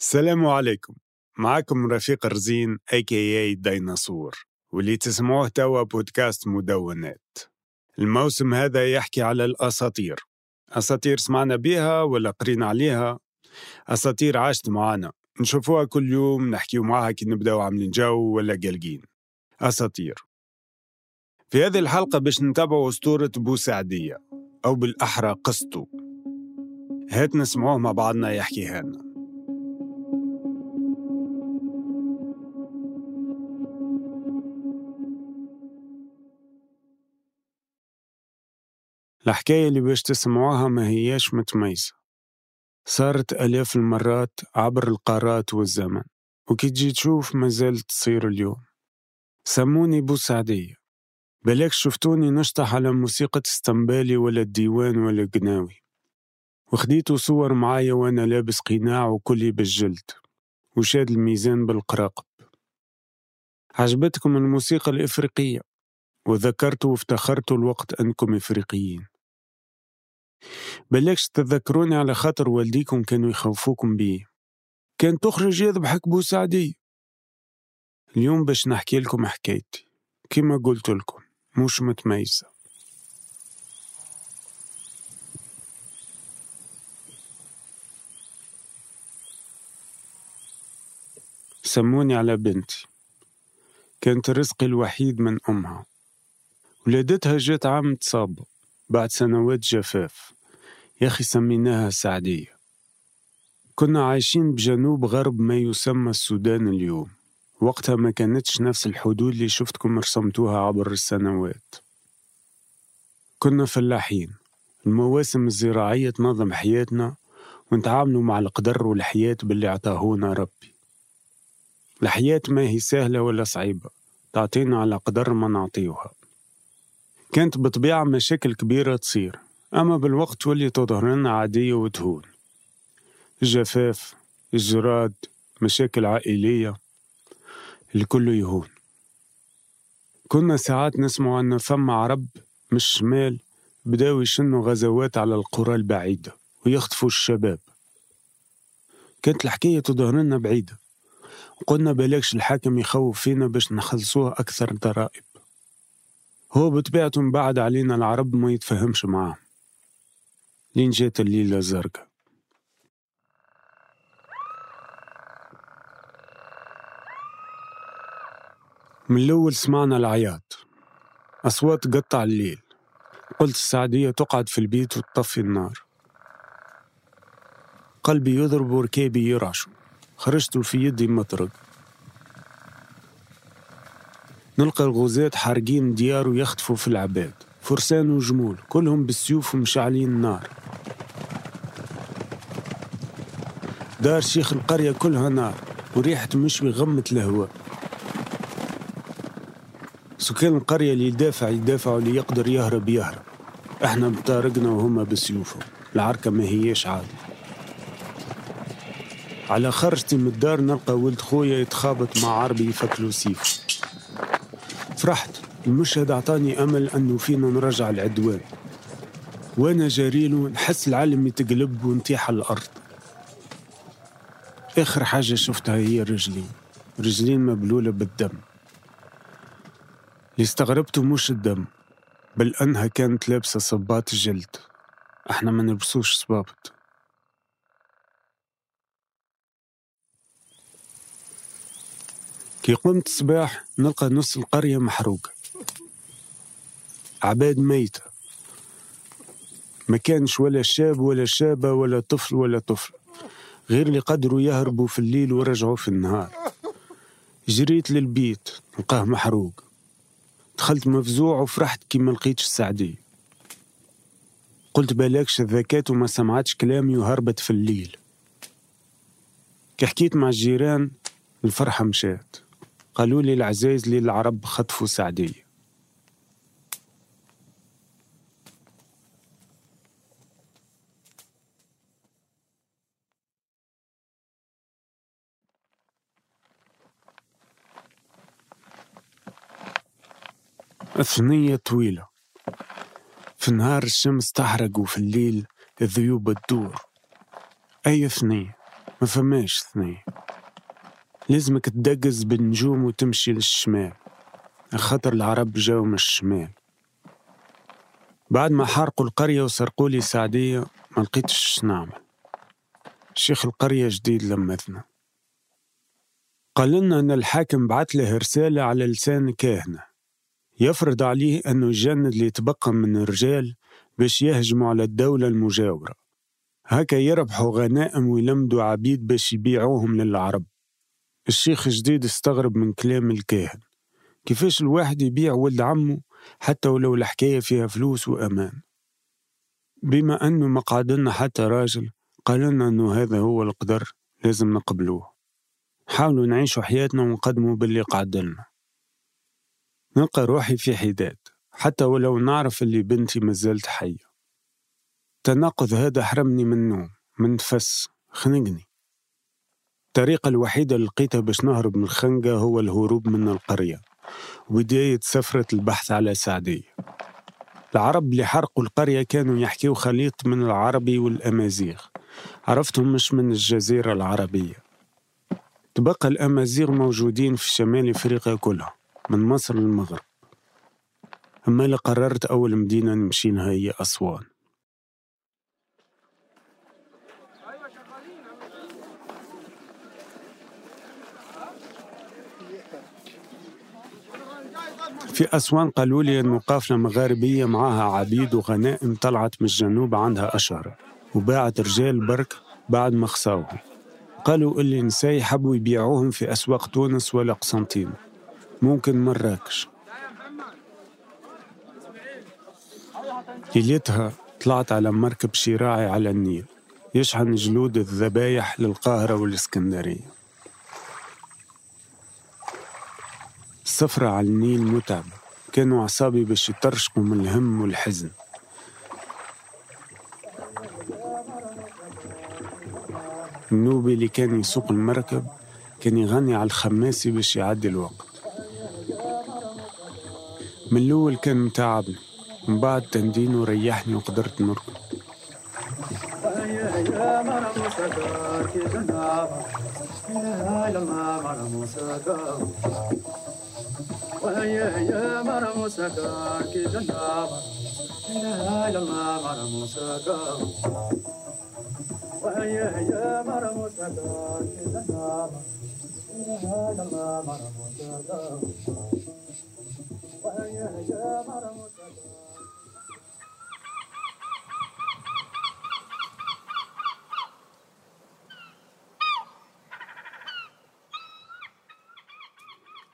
السلام عليكم. معكم رفيق رزين اي كي اي ديناصور واللي تسمعوه توا بودكاست مدونات. الموسم هذا يحكي على الأساطير. أساطير سمعنا بيها ولا قرينا عليها؟ أساطير عاشت معانا. نشوفوها كل يوم نحكيو معاها كي نبداو عاملين جو ولا قلقين أساطير. في هذه الحلقة باش نتابعوا أسطورة بوسعدية أو بالأحرى قسطو. هات نسمعوه مع بعضنا يحكيها لنا الحكاية اللي باش تسمعوها ما هياش متميزة. صارت ألاف المرات عبر القارات والزمن وكي تجي تشوف ما زالت تصير اليوم. سموني بوسعدية بلاك شفتوني نشطح على موسيقى استنبالي ولا الديوان ولا القناوي وخديتوا صور معايا وأنا لابس قناع وكلي بالجلد وشاد الميزان بالقراقب. عجبتكم الموسيقى الإفريقية وذكرتوا وافتخرتوا الوقت أنكم إفريقيين. بلاكش تذكروني على خاطر والديكم كانوا يخوفوكم بيه. كان تخرج يذبحك بوسعدي اليوم باش نحكي لكم حكايتي. كما قلت لكم مش متميزة. سموني على بنتي. كانت رزقي الوحيد من أمها. ولادتها جات عام تصاب بعد سنوات جفاف. يا أخي سميناها سعدية. كنا عايشين بجنوب غرب ما يسمى السودان اليوم. وقتها ما كانتش نفس الحدود اللي شفتكم رسمتوها عبر السنوات. كنا فلاحين. المواسم الزراعية تنظم حياتنا ونتعاملوا مع القدر والحياة باللي عطاهونا ربي. الحياة ما هي سهلة ولا صعيبة. تعطينا على قدر ما نعطيوها كانت بطبيعة مشاكل كبيرة تصير. أما بالوقت تولي تظهر لنا عادية وتهون. الجفاف الجراد مشاكل عائلية الكل يهون. كنا ساعات نسمع أن ثم عرب من الشمال بداو يشنوا غزوات على القرى البعيدة ويخطفوا الشباب. كانت الحكاية تظهر لنا بعيدة. وقلنا بلاكش الحاكم يخوف فينا باش نخلصوه أكثر ضرائب. هو بطبيعته من بعد علينا العرب ما يتفهمش معاه. لين جات الليلة الزرقاء من الأول سمعنا العياط. أصوات قطع الليل. قلت السعدية تقعد في البيت وتطفي النار. قلبي يضرب وركابي يرعش خرجت في يدي مطرق. نلقى الغزاة حارقين ديار ويخطفوا في العباد. فرسان وجمول كلهم بالسيوف ومشعلين النار دار شيخ القرية كلها نار وريحة مشوي غمت الهواء. سكان القرية اللي يدافع يدافع واللي يقدر يهرب يهرب. إحنا بطارقنا وهما بسيوفهم. العركة ما هياش عادي. على خرجتي من الدار نلقى ولد خويا يتخابط مع عربي يفكلو سيف فرحت المشهد أعطاني أمل أنه فينا نرجع العدوان. وأنا جاريله نحس العالم يتقلب ونطيح على الأرض. آخر حاجة شفتها هي رجلين. رجلين مبلولة بالدم. اللي استغربته مش الدم بل أنها كانت لابسة صبات جلد. إحنا ما نلبسوش صبابط. كي قمت الصباح نلقى نص القرية محروقة. عباد ميتة. ما كانش ولا شاب ولا شابة ولا طفل ولا طفل غير اللي قدروا يهربوا في الليل ورجعوا في النهار. جريت للبيت نلقاه محروق. دخلت مفزوع وفرحت كي ما لقيتش السعدية. قلت بلاكش الذكاة وما سمعتش كلامي وهربت في الليل. كي حكيت مع الجيران الفرحة مشات. قالوا لي العزايز العرب خطفوا سعدية ثنية طويلة. في النهار الشمس تحرق وفي الليل الذيوب تدور. أي ثنية ما فماش ثنين لازمك تدقز بالنجوم وتمشي للشمال. خاطر العرب جاو من الشمال. بعد ما حرقوا القرية وسرقوا لي سعدية ما لقيتش نعمل. شيخ القرية جديد لمثنا قال لنا أن الحاكم بعت له رسالة على لسان كاهنة. يفرض عليه أنه يجند اللي يتبقى من الرجال باش يهجموا على الدولة المجاورة. هكا يربحوا غنائم ويلمدوا عبيد باش يبيعوهم للعرب. الشيخ الجديد استغرب من كلام الكاهن. كيفاش الواحد يبيع ولد عمه حتى ولو الحكاية فيها فلوس وأمان؟ بما أنه ما قعدنا حتى راجل قال لنا أنه هذا هو القدر لازم نقبلوه. حاولوا نعيشوا حياتنا ونقدموا باللي قعدلنا نلقى روحي في حداد حتى ولو نعرف اللي بنتي مازالت حية. التناقض هذا حرمني من النوم من نفس خنقني. الطريقة الوحيدة اللي لقيتها باش نهرب من الخنقة هو الهروب من القرية. وبداية سفرة البحث على سعدية العرب اللي حرقوا القرية كانوا يحكيوا خليط من العربي والأمازيغ. عرفتهم مش من الجزيرة العربية. تبقى الأمازيغ موجودين في شمال إفريقيا كلها من مصر للمغرب. أما اللي قررت أول مدينة نمشي لها هي أسوان. في أسوان قالوا لي أنه قافلة مغاربية معاها عبيد وغنائم طلعت من الجنوب عندها أشهر وباعت رجال برك بعد ما خساوهم. قالوا إللي نساي حبوا يبيعوهم في أسواق تونس ولا قسنطين ممكن مراكش ليلتها طلعت على مركب شراعي على النيل. يشحن جلود الذبايح للقاهرة والإسكندرية. السفرة على النيل متعبة كانوا أعصابي باش يطرشقوا من الهم والحزن. النوبي اللي كان يسوق المركب كان يغني على الخماسي باش يعدي الوقت. من الأول كان متعبني من بعد تندينه ريحني وقدرت نركض. وهي يا مرم سكا كي جنابا لا لما مرم سكا وهي يا مرم سكا كي جنابا لا وهي يا مرم سكا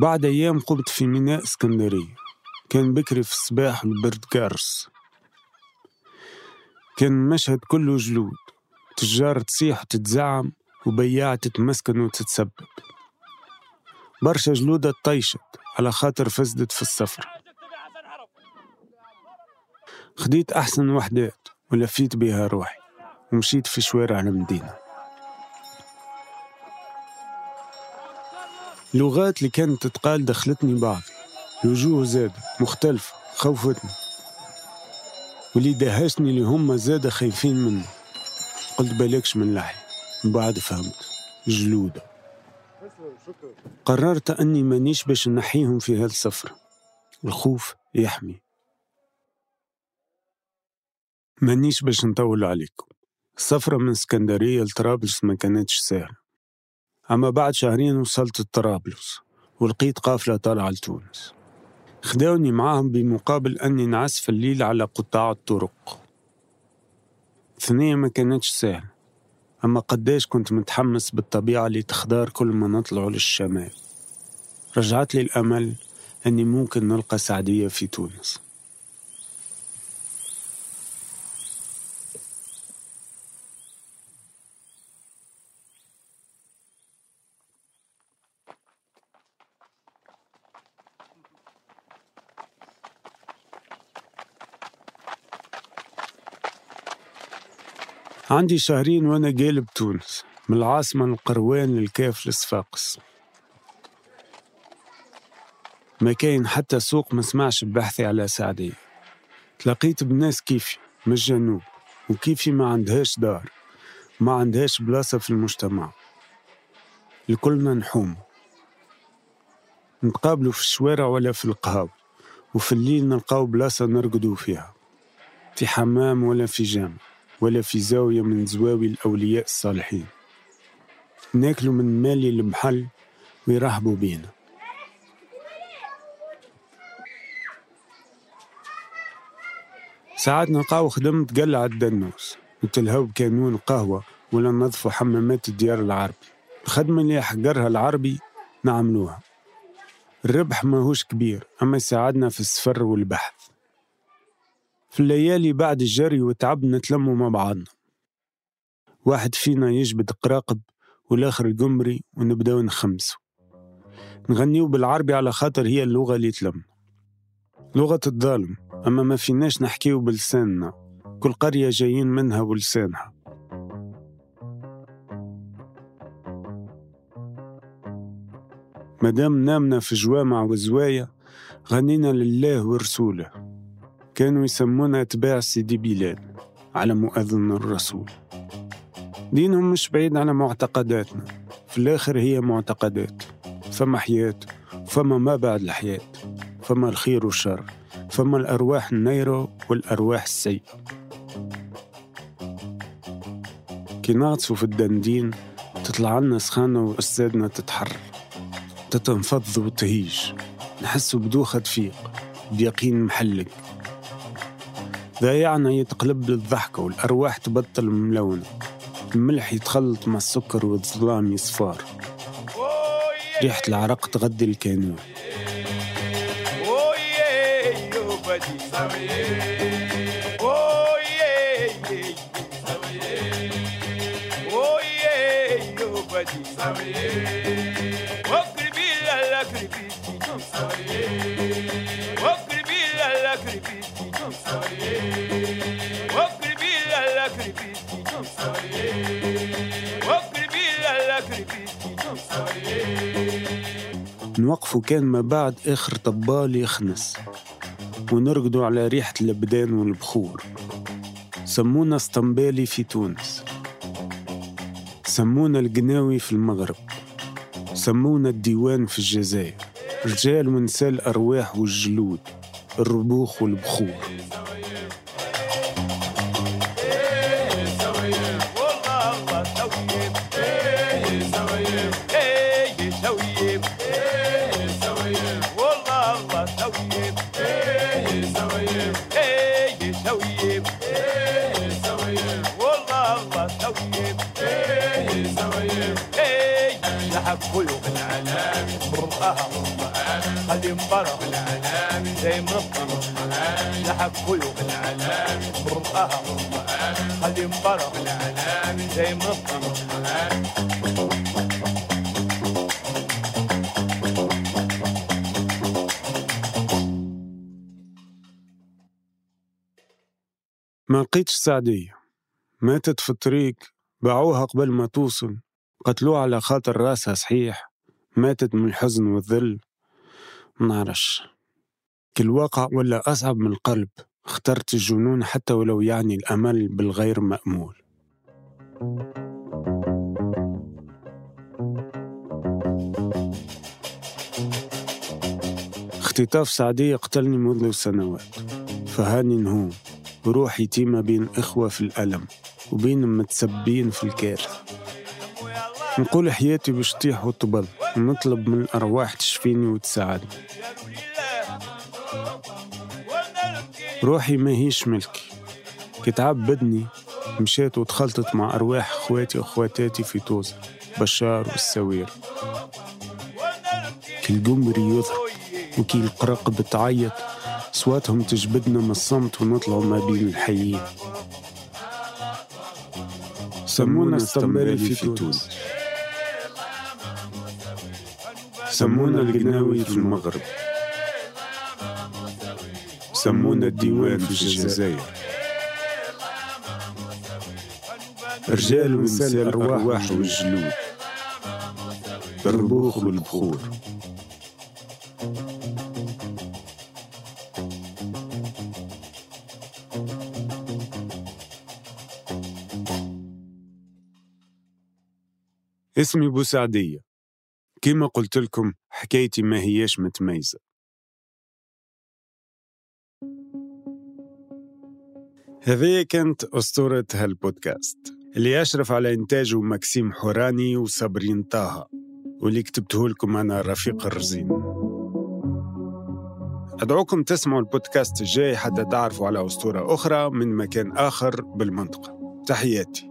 بعد أيام قمت في ميناء إسكندرية كان بكري في الصباح والبرد كارس كان المشهد كله جلود تجار تصيح وتتزعم وبياع تتمسكن وتتسبب. برشا جلودة طيشت على خاطر فزدت في السفر. خديت أحسن وحدات ولفيت بها روحي ومشيت في شوارع المدينة. اللغات اللي كانت تتقال دخلتني بعض. الوجوه زاد مختلفة خوفتني. واللي دهشني اللي هم زاد خايفين منه قلت بالكش من لحي من بعد فهمت. جلودة. قررت أني مانيش باش نحيهم في هالسفرة. الخوف يحمي. مانيش باش نطول عليكم. السفرة من اسكندرية لطرابلس ما كانتش سهلة. أما بعد شهرين وصلت طرابلس ولقيت قافلة طالعة لتونس. خداوني معاهم بمقابل أني نعس الليل على قطاع الطرق. ثنية ما كانتش سهلة أما قداش كنت متحمس بالطبيعة اللي تخدار كل ما نطلع للشمال. رجعت لي الأمل أني ممكن نلقى سعدية في تونس. عندي شهرين وأنا قالب تونس من العاصمة القروان للكاف لصفاقس. ما كاين حتى سوق ما سمعش ببحثي على سعدية تلاقيت بناس كيفي من الجنوب وكيفي ما عندهاش دار ما عندهاش بلاصة في المجتمع. الكلنا نحوم. نتقابلوا في الشوارع ولا في القهاوي وفي الليل نلقاو بلاصة نرقدوا فيها. في حمام ولا في جامع. ولا في زاوية من زواوي الأولياء الصالحين. ناكلوا من مالي المحل ويرحبوا بينا. ساعات نلقاو خدمة تقلع الدنوس نتلهو بكانون قهوة ولا ننظفوا حمامات الديار العربي. الخدمة اللي يحقرها العربي نعملوها. الربح ماهوش كبير أما يساعدنا في السفر والبحث. في الليالي بعد الجري والتعب نتلموا مع بعضنا. واحد فينا يجبد قراقب والآخر القمري ونبداو نخمسو نغنيو بالعربي على خاطر هي اللغة اللي تلم. لغة الظالم أما ما فيناش نحكيو بلساننا. كل قرية جايين منها ولسانها. مادام نامنا في جوامع وزوايا غنينا لله ورسوله. كانوا يسمونا أتباع سيدي بلال على مؤذن الرسول. دينهم مش بعيد على معتقداتنا. في الآخر هي معتقدات. فما حياة فما ما بعد الحياة. فما الخير والشر. فما الأرواح النيرة والأرواح السيئة. كي نغطسوا في الدندين تطلع لنا سخانة وأجسادنا تتحرك تتنفض وتهيج. نحس بدوخة فيق. بيقين محلق. ضايعنا يتقلب للضحكة والأرواح تبطل ملونة الملح يتخلط مع السكر والظلام يصفار. ريحة العرق تغدي الكانون. نوقفوا كان ما بعد آخر طبال يخنس ونرقدوا على ريحة الأبدان والبخور. سمونا اسطنبالي في تونس. سمونا القناوي في المغرب. سمونا الديوان في الجزائر. رجال ونساء الأرواح والجلود الربوخ والبخور. كله العنان برقها خلي مبرق زي كله العنان برقها خلي مبرق زي مرقها ما لقيتش سعدية ماتت في الطريق باعوها قبل ما توصل قتلوها على خاطر راسها صحيح ماتت من الحزن والذل. منعرفش كل واقع ولا أصعب من القلب. اخترت الجنون حتى ولو يعني الأمل بالغير مأمول. اختطاف سعدية قتلني منذ سنوات. فهاني نهوم. بروح يتيمة بين إخوة في الألم وبين متسبين في الكارثة. نقول حياتي باش تطيح وتبل ونطلب من الأرواح تشفيني وتساعدني. روحي ما هيش ملكي. كتعب بدني مشيت وتخلطت مع أرواح أخواتي وأخواتاتي في توزة بشار والسوير كي القمري يضحك وكي القرق بتعيط صواتهم تجبدنا من الصمت ونطلعوا ما بين الحيين. سمونا استنبالي في تونس سمونا القناوي في المغرب. سمونا الديوان في الجزائر. رجال ونساء الأرواح والجلود. الربوخ والبخور. اسمي بوسعدية. كما قلت لكم حكايتي ما هياش متميزة. هذه كانت أسطورة هالبودكاست. اللي أشرف على إنتاجه مكسيم حوراني وصابرين طه. واللي كتبته لكم أنا رفيق الرزين. أدعوكم تسمعوا البودكاست الجاي حتى تعرفوا على أسطورة أخرى من مكان آخر بالمنطقة. تحياتي.